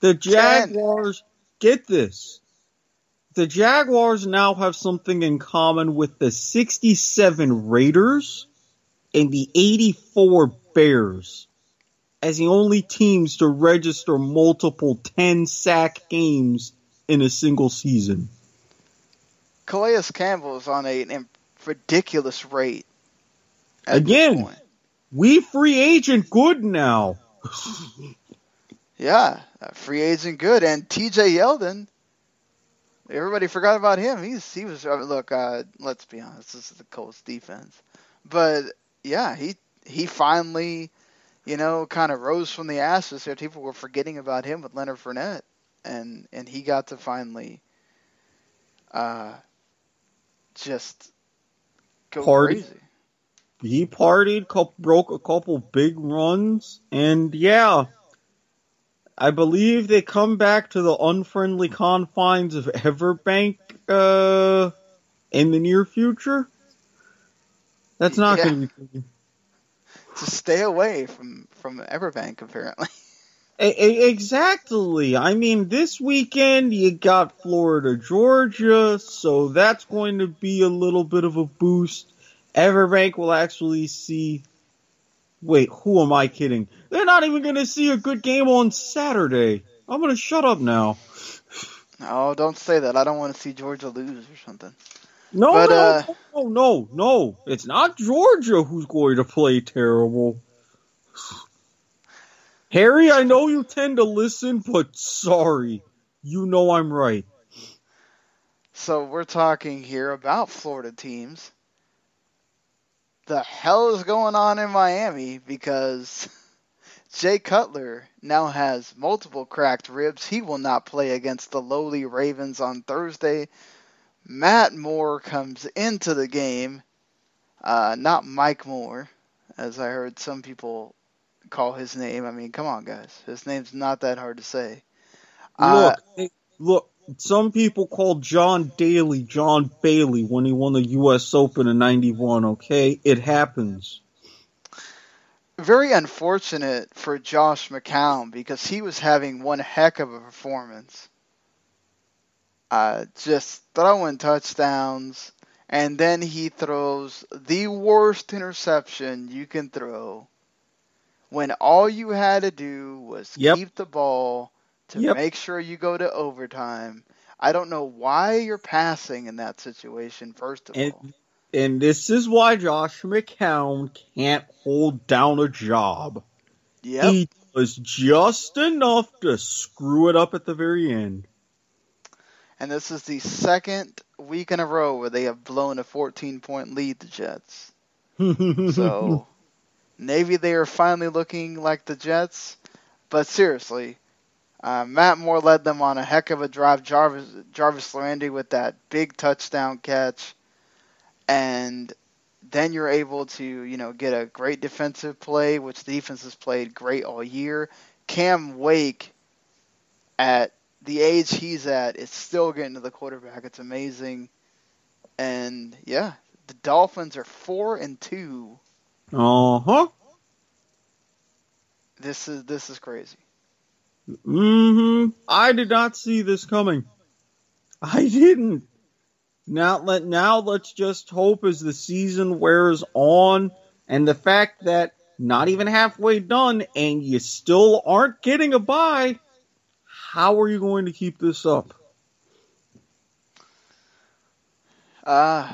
The Jaguars, get this. The Jaguars now have something in common with the 67 Raiders and the 84 Bears as the only teams to register multiple 10 sack games in a single season. Calais Campbell is on a, an ridiculous rate. Again. We free agent good now. Yeah, free agent good, and T.J. Yeldon. Everybody forgot about him. He's he was uh, look. Uh, let's be honest. This is the Colts defense, but yeah, he he finally, you know, kind of rose from the ashes. There, people were forgetting about him with Leonard Fournette, and and he got to finally, uh, just go Party. crazy. He partied, cou- broke a couple big runs, and yeah, I believe they come back to the unfriendly confines of Everbank uh, in the near future. That's not Yeah. going to be. To stay away from from Everbank, apparently. Exactly. I mean, this weekend you got Florida, Georgia, so that's going to be a little bit of a boost. Everbank will actually see. Wait, who am I kidding? They're not even going to see a good game on Saturday. I'm going to shut up now. Oh, don't say that. I don't want to see Georgia lose or something. No, But, no, uh, no, no, no. It's not Georgia who's going to play terrible. Harry, I know you tend to listen, but sorry. You know I'm right. So we're talking here about Florida teams. The hell is going on in Miami because Jay Cutler now has multiple cracked ribs. He will not play against the lowly Ravens on Thursday. Matt Moore comes into the game, uh, not Mike Moore, as I heard some people call his name. I mean, come on, guys. His name's not that hard to say. Uh, Look, hey, look. Some people called John Daly John Bailey when he won the U.S. Open in '91. Okay, it happens. very unfortunate for Josh McCown because he was having one heck of a performance. Uh, just throwing touchdowns, and then he throws the worst interception you can throw when all you had to do was Yep. keep the ball to Yep. make sure you go to overtime. I don't know why you're passing in that situation, first of And all. and this is why Josh McCown can't hold down a job. Yep. He does just enough to screw it up at the very end. And this is the second week in a row where they have blown a 14 point lead, the Jets. So maybe they are finally looking like the Jets. But seriously, uh, Matt Moore led them on a heck of a drive. Jarvis, Jarvis Landry with that big touchdown catch. And then you're able to, you know, get a great defensive play, which the defense has played great all year. Cam Wake, at the age he's at, is still getting to the quarterback. It's amazing. And yeah, the Dolphins are four and two. Uh huh. This is this is crazy. Mm-hmm. I did not see this coming. I didn't. Now let now let's just hope as the season wears on and the fact that not even halfway done and you still aren't getting a buy, how are you going to keep this up? Uh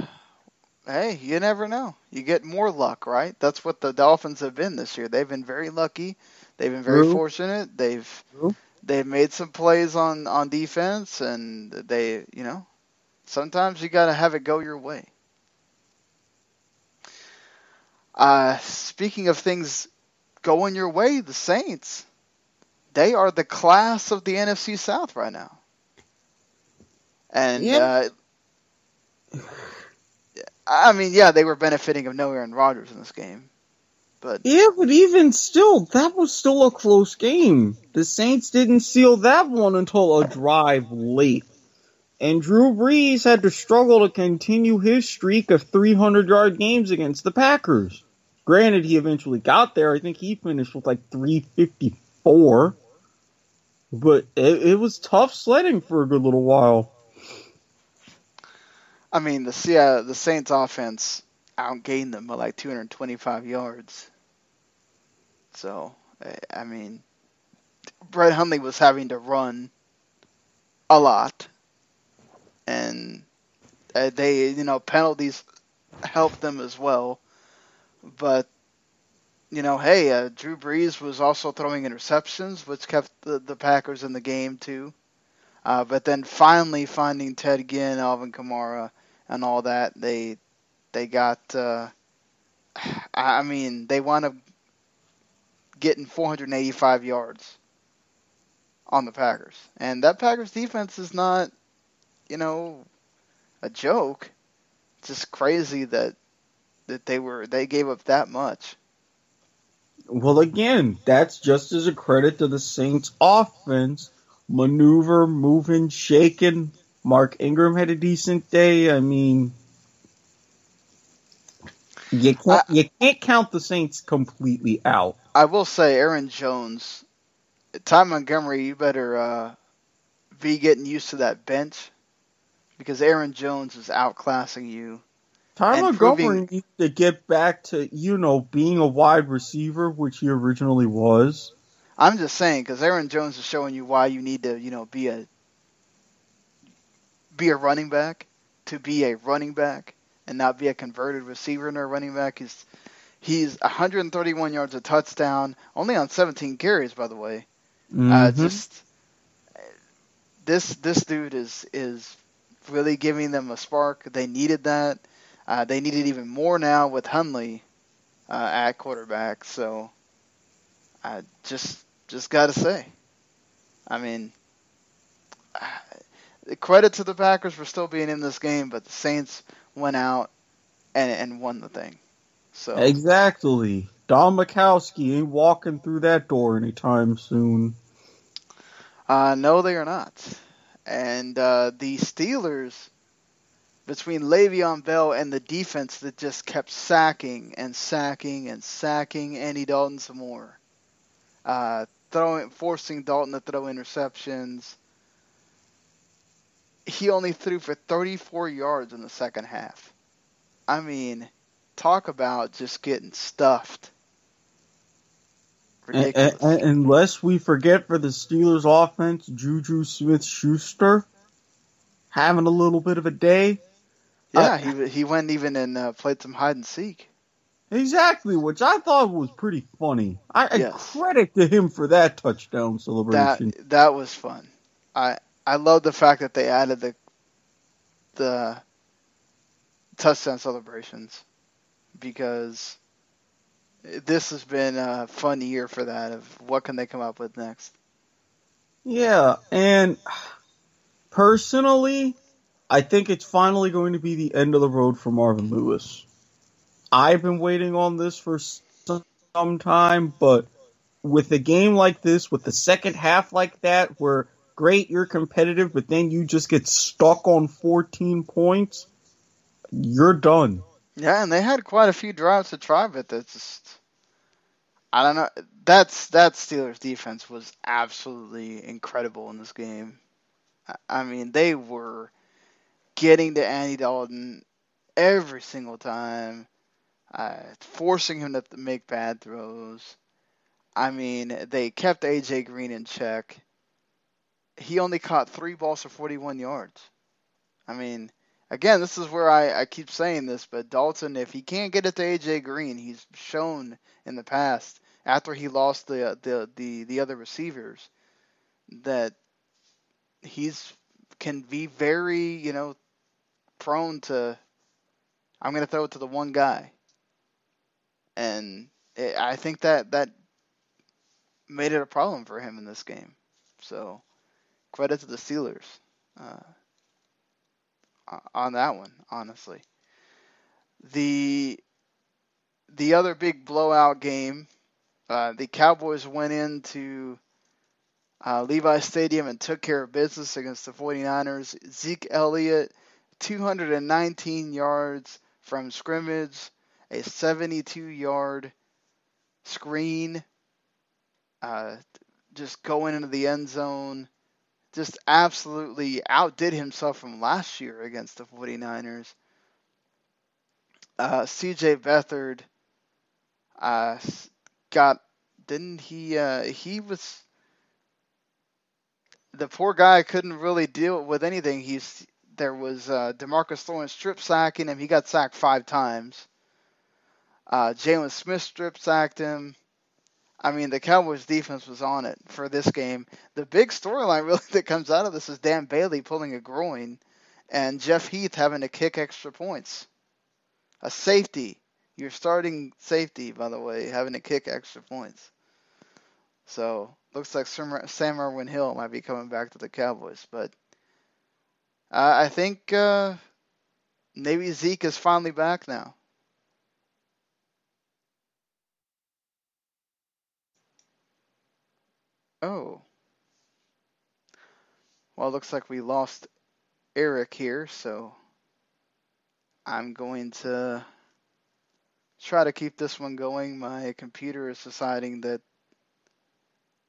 hey, you never know. You get more luck, right? That's what the Dolphins have been this year. They've been very lucky. They've been very True. fortunate. They've True. they've made some plays on on defense and they, you know, sometimes you got to have it go your way. Uh speaking of things going your way, the Saints they are the class of the NFC South right now. And Yeah. uh, I mean, yeah, they were benefiting of no Aaron Rodgers in this game, but Yeah, but even still, that was still a close game. The Saints didn't seal that one until a drive late. And Drew Brees had to struggle to continue his streak of 300 yard games against the Packers. Granted, he eventually got there. I think he finished with like 354. But it, it was tough sledding for a good little while. I mean, the Seattle, the Saints offense outgained them by like 225 yards. So, I mean, Brett Hundley was having to run a lot, and uh, they, you know, penalties helped them as well. But you know, hey, uh, Drew Brees was also throwing interceptions, which kept the, the Packers in the game too. Uh, but then finally finding Ted Ginn, Alvin Kamara, and all that, they they got. Uh, I mean, they wound up getting 485 yards on the Packers, and that Packers defense is not, you know, a joke. It's just crazy that that they were they gave up that much. Well, again, that's just as a credit to the Saints' offense. Maneuver, moving, shaking. Mark Ingram had a decent day. I mean, you can't, I, you can't count the Saints completely out. I will say, Aaron Jones, Ty Montgomery, you better uh, be getting used to that bench because Aaron Jones is outclassing you Ty Montgomery needs to get back to, you know, being a wide receiver, which he originally was. I'm just saying, because Aaron Jones is showing you why you need to, you know, be a be a running back to be a running back and not be a converted receiver and a running back. He's he's 131 yards a touchdown, only on 17 carries, by the way. Uh, mm-hmm. Uh, just this this dude is is really giving them a spark. They needed that. Uh, they need it even more now with Hundley uh, at quarterback. So I just just got to say, I mean, credit to the Packers for still being in this game, but the Saints went out and and won the thing. So exactly, Don Majkowski ain't walking through that door anytime soon. Uh, no, they are not. And uh, the Steelers between Le'Veon Bell and the defense that just kept sacking and sacking and sacking Andy Dalton some more, uh, throwing, forcing Dalton to throw interceptions. He only threw for 34 yards in the second half. I mean, talk about just getting stuffed. Ridiculous. And, and, unless we forget for the Steelers offense, Juju Smith Schuster having a little bit of a day. Yeah, he he went even and uh, played some hide and seek. Exactly, which I thought was pretty funny. I, yes. I credit to him for that touchdown celebration. That that was fun. I I love the fact that they added the the touchdown celebrations because this has been a fun year for that. Of what can they come up with next? Yeah, and personally, I think it's finally going to be the end of the road for Marvin Lewis. I've been waiting on this for some time, but with a game like this, with the second half like that, where great, you're competitive, but then you just get stuck on 14 points, you're done. Yeah, and they had quite a few drives to try, but that's just, I don't know. That's that Steelers defense was absolutely incredible in this game. I mean, they were getting to Andy Dalton every single time, uh, forcing him to make bad throws. I mean, they kept AJ Green in check. He only caught three balls for 41 yards. I mean, again, this is where I, I keep saying this, but Dalton, if he can't get it to AJ Green, he's shown in the past after he lost the the the, the other receivers that he's can be very you know prone to I'm going to throw it to the one guy. And it, I think that that made it a problem for him in this game. So credit to the Steelers uh, on that one, honestly. The the other big blowout game, uh, the Cowboys went into uh, Levi Stadium and took care of business against the 49ers. Zeke Elliott 219 yards from scrimmage, a 72 yard screen, uh, just going into the end zone. Just absolutely outdid himself from last year against the 49ers. Uh, CJ Beathard uh, got didn't he? Uh, he was the poor guy couldn't really deal with anything. He's there was uh, Demarcus Lawrence strip sacking him. He got sacked five times. Uh, Jaylon Smith strip sacked him. I mean, the Cowboys defense was on it for this game. The big storyline really that comes out of this is Dan Bailey pulling a groin and Jeff Heath having to kick extra points. A safety. You're starting safety, by the way, having to kick extra points. So looks like Sam Irwin Hill might be coming back to the Cowboys, but I think uh, maybe Zeke is finally back now. Oh. Well, it looks like we lost Eric here, so I'm going to try to keep this one going. My computer is deciding that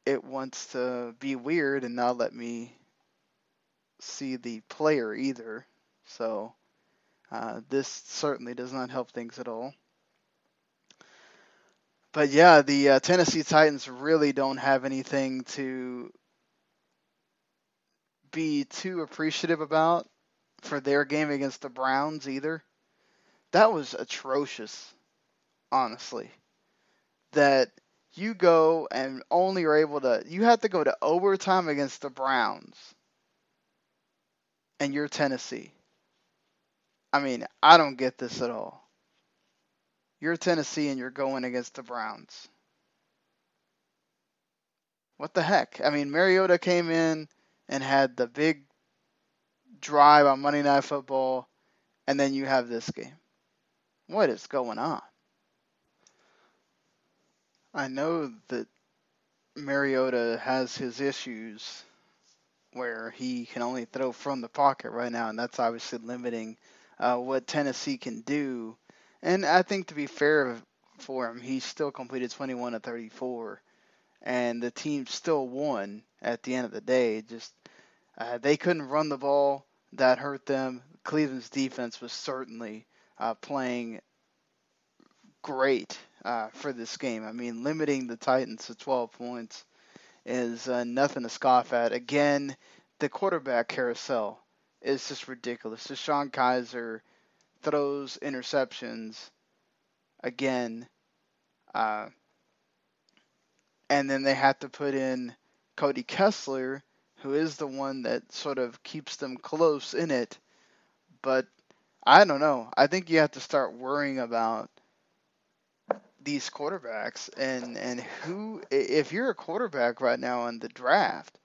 it wants to be weird and not let me see the player either. So uh, this certainly does not help things at all. But yeah, the uh, Tennessee Titans really don't have anything to be too appreciative about for their game against the Browns either. That was atrocious, honestly. That you go and only are able to you have to go to overtime against the Browns and you're Tennessee. I mean, I don't get this at all. You're Tennessee and you're going against the Browns. What the heck? I mean, Mariota came in and had the big drive on Monday Night Football, and then you have this game. What is going on? I know that Mariota has his issues where he can only throw from the pocket right now, and that's obviously limiting uh, what Tennessee can do. And I think to be fair for him, he still completed 21 to 34, and the team still won at the end of the day. Just uh, they couldn't run the ball, that hurt them. Cleveland's defense was certainly uh, playing great uh, for this game. I mean, limiting the Titans to 12 points is uh, nothing to scoff at. Again, the quarterback carousel is just ridiculous. DeShone Kizer throws interceptions again, uh, and then they have to put in Cody Kessler, who is the one that sort of keeps them close in it. But I don't know. I think you have to start worrying about these quarterbacks and and who if you're a quarterback right now in the draft,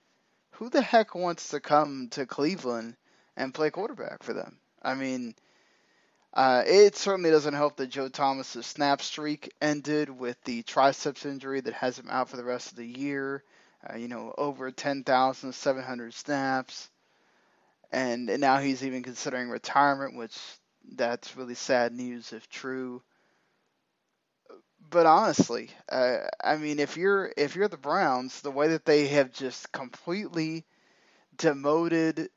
who the heck wants to come to Cleveland and play quarterback for them? I mean, uh, it certainly doesn't help that Joe Thomas's snap streak ended with the triceps injury that has him out for the rest of the year. Uh, you know, over 10,700 snaps, and, and now he's even considering retirement, which that's really sad news if true but honestly, uh, I mean, if you're if you're the Browns, the way that they have just completely demoted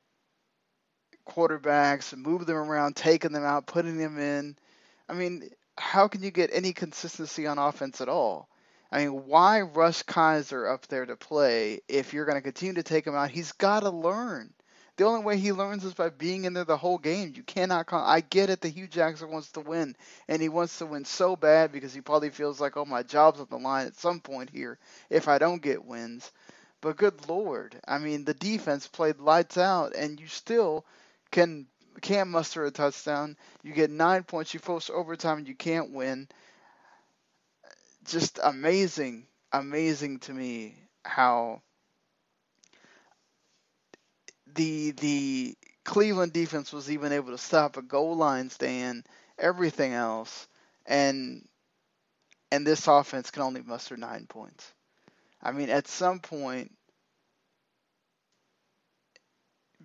quarterbacks, moved them around, taking them out, putting them in, I mean, how can you get any consistency on offense at all? I mean, why rush Kizer up there to play if you're going to continue to take him out? He's got to learn. The only way he learns is by being in there the whole game. You cannot. Call, I get it The Hue Jackson wants to win, and he wants to win so bad because he probably feels like, oh, my job's on the line at some point here if I don't get wins. But good lord, I mean, the defense played lights out, and you still can can't muster a touchdown. You get nine points. You force overtime, you can't win. Just amazing, amazing to me how the the Cleveland defense was even able to stop a goal line stand, everything else, and and this offense can only muster nine points. I mean, at some point,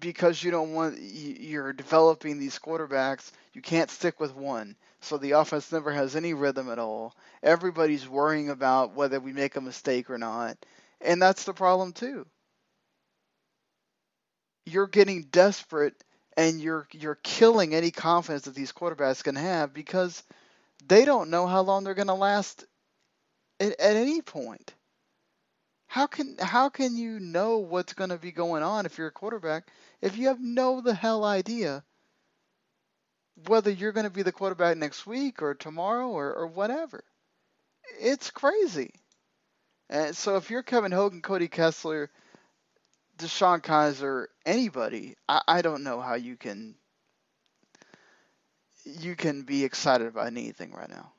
because you don't want you're developing these quarterbacks, you can't stick with one. So the offense never has any rhythm at all. Everybody's worrying about whether we make a mistake or not, and that's the problem too you're getting desperate and you're you're killing any confidence that these quarterbacks can have because they don't know how long they're going to last at, at, any point. How can how can you know what's going to be going on if you're a quarterback if you have no the hell idea whether you're going to be the quarterback next week or tomorrow or, or whatever? It's crazy. And so if you're Kevin Hogan, Cody Kessler, DeShone Kizer, anybody, I, I don't know how you can you can be excited about anything right now.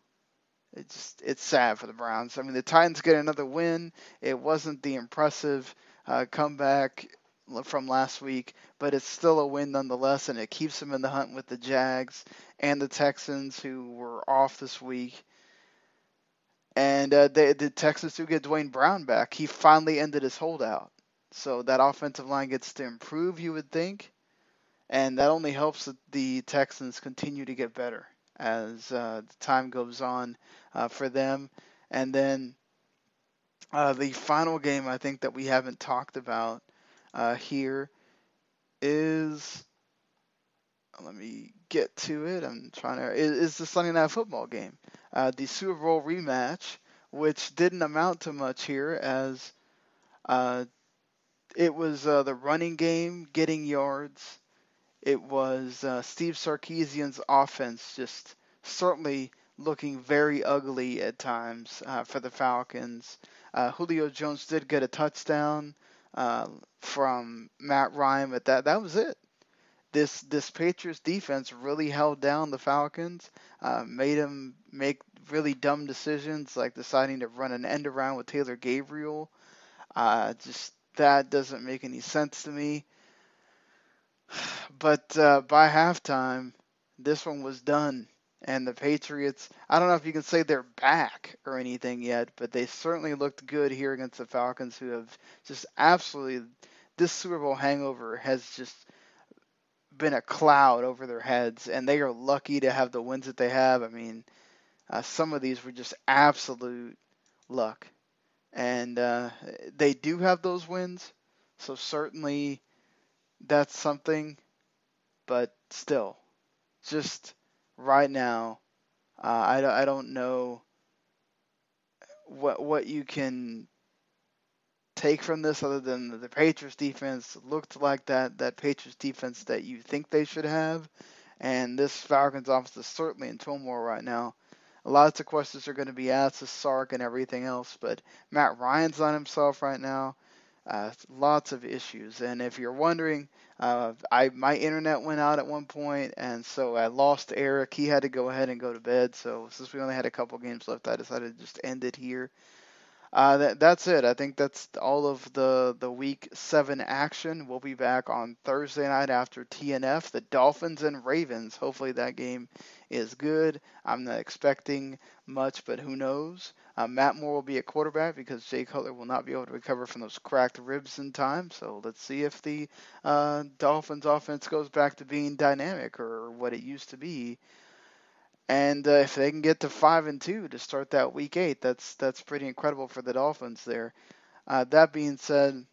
It's just, it's sad for the Browns. I mean, the Titans get another win. It wasn't the impressive uh, comeback from last week, but it's still a win nonetheless, and it keeps them in the hunt with the Jags and the Texans, who were off this week. And uh, they, the Texans do get Duane Brown back. He finally ended his holdout. So that offensive line gets to improve, you would think. And that only helps the Texans continue to get better as uh, time goes on uh, for them. And then uh, the final game I think that we haven't talked about uh, here is. Let me get to it. I'm trying to. Is, is the Sunday Night Football game, uh, the Super Bowl rematch, which didn't amount to much here, as uh, it was the running game getting yards it was uh, Steve Sarkisian's offense just certainly looking very ugly at times uh, for the Falcons. Uh, Julio Jones did get a touchdown uh, from Matt Ryan, but that that was it. This this Patriots defense really held down the Falcons, uh, made them make really dumb decisions like deciding to run an end around with Taylor Gabriel. Uh, just that doesn't make any sense to me. But uh, by halftime, this one was done. And the Patriots, I don't know if you can say they're back or anything yet, but they certainly looked good here against the Falcons, who have just absolutely, this Super Bowl hangover has just been a cloud over their heads, and they are lucky to have the wins that they have. I mean, uh, some of these were just absolute luck. And uh, they do have those wins, so certainly that's something, but still, just right now, uh, I, I don't know what what you can take from this other than the Patriots defense looked like that that Patriots defense that you think they should have, and this Falcons offense is certainly in turmoil right now. Lots of questions are going to be asked to Sark and everything else, but Matt Ryan's on himself right now. Uh, lots of issues. And if you're wondering, uh, I my internet went out at one point, and so I lost Eric. He had to go ahead and go to bed. So since we only had a couple games left, I decided to just end it here. Uh, that, that's it. I think that's all of the, the week seven action. We'll be back on Thursday night after TNF, the Dolphins and Ravens. Hopefully that game is good. I'm not expecting much, but who knows? Uh, Matt Moore will be a quarterback because Jay Cutler will not be able to recover from those cracked ribs in time. So let's see if the uh, Dolphins offense goes back to being dynamic or what it used to be and uh, if they can get to five and two to start that week eight, that's that's pretty incredible for the Dolphins there. Uh, that being said,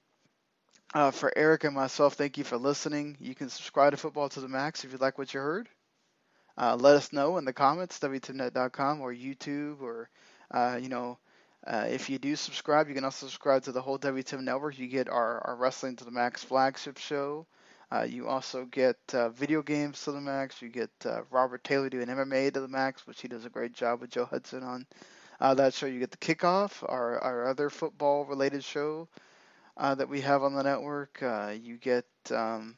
uh, for Eric and myself, thank you for listening. You can subscribe to Football to the Max if you like what you heard. Uh, let us know in the comments, wtnet.com or YouTube, or uh, you know, uh, if you do subscribe, you can also subscribe to the whole W2M network. You get our, our Wrestling to the Max flagship show. Uh, you also get uh, video games to the max. You get uh, Robert Taylor doing MMA to the max, which he does a great job with Joe Hudson on uh, that show. You get the kickoff, our, our other football related show uh, that we have on the network. Uh, you get um,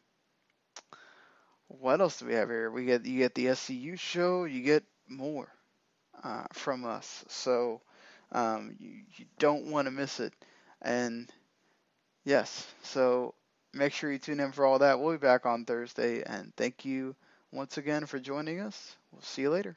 what else do we have here? We get you get the SCU show. You get more from us, so um, you, you don't want to miss it. And yes, so make sure you tune in for all that. We'll be back on Thursday, and thank you once again for joining us. We'll see you later.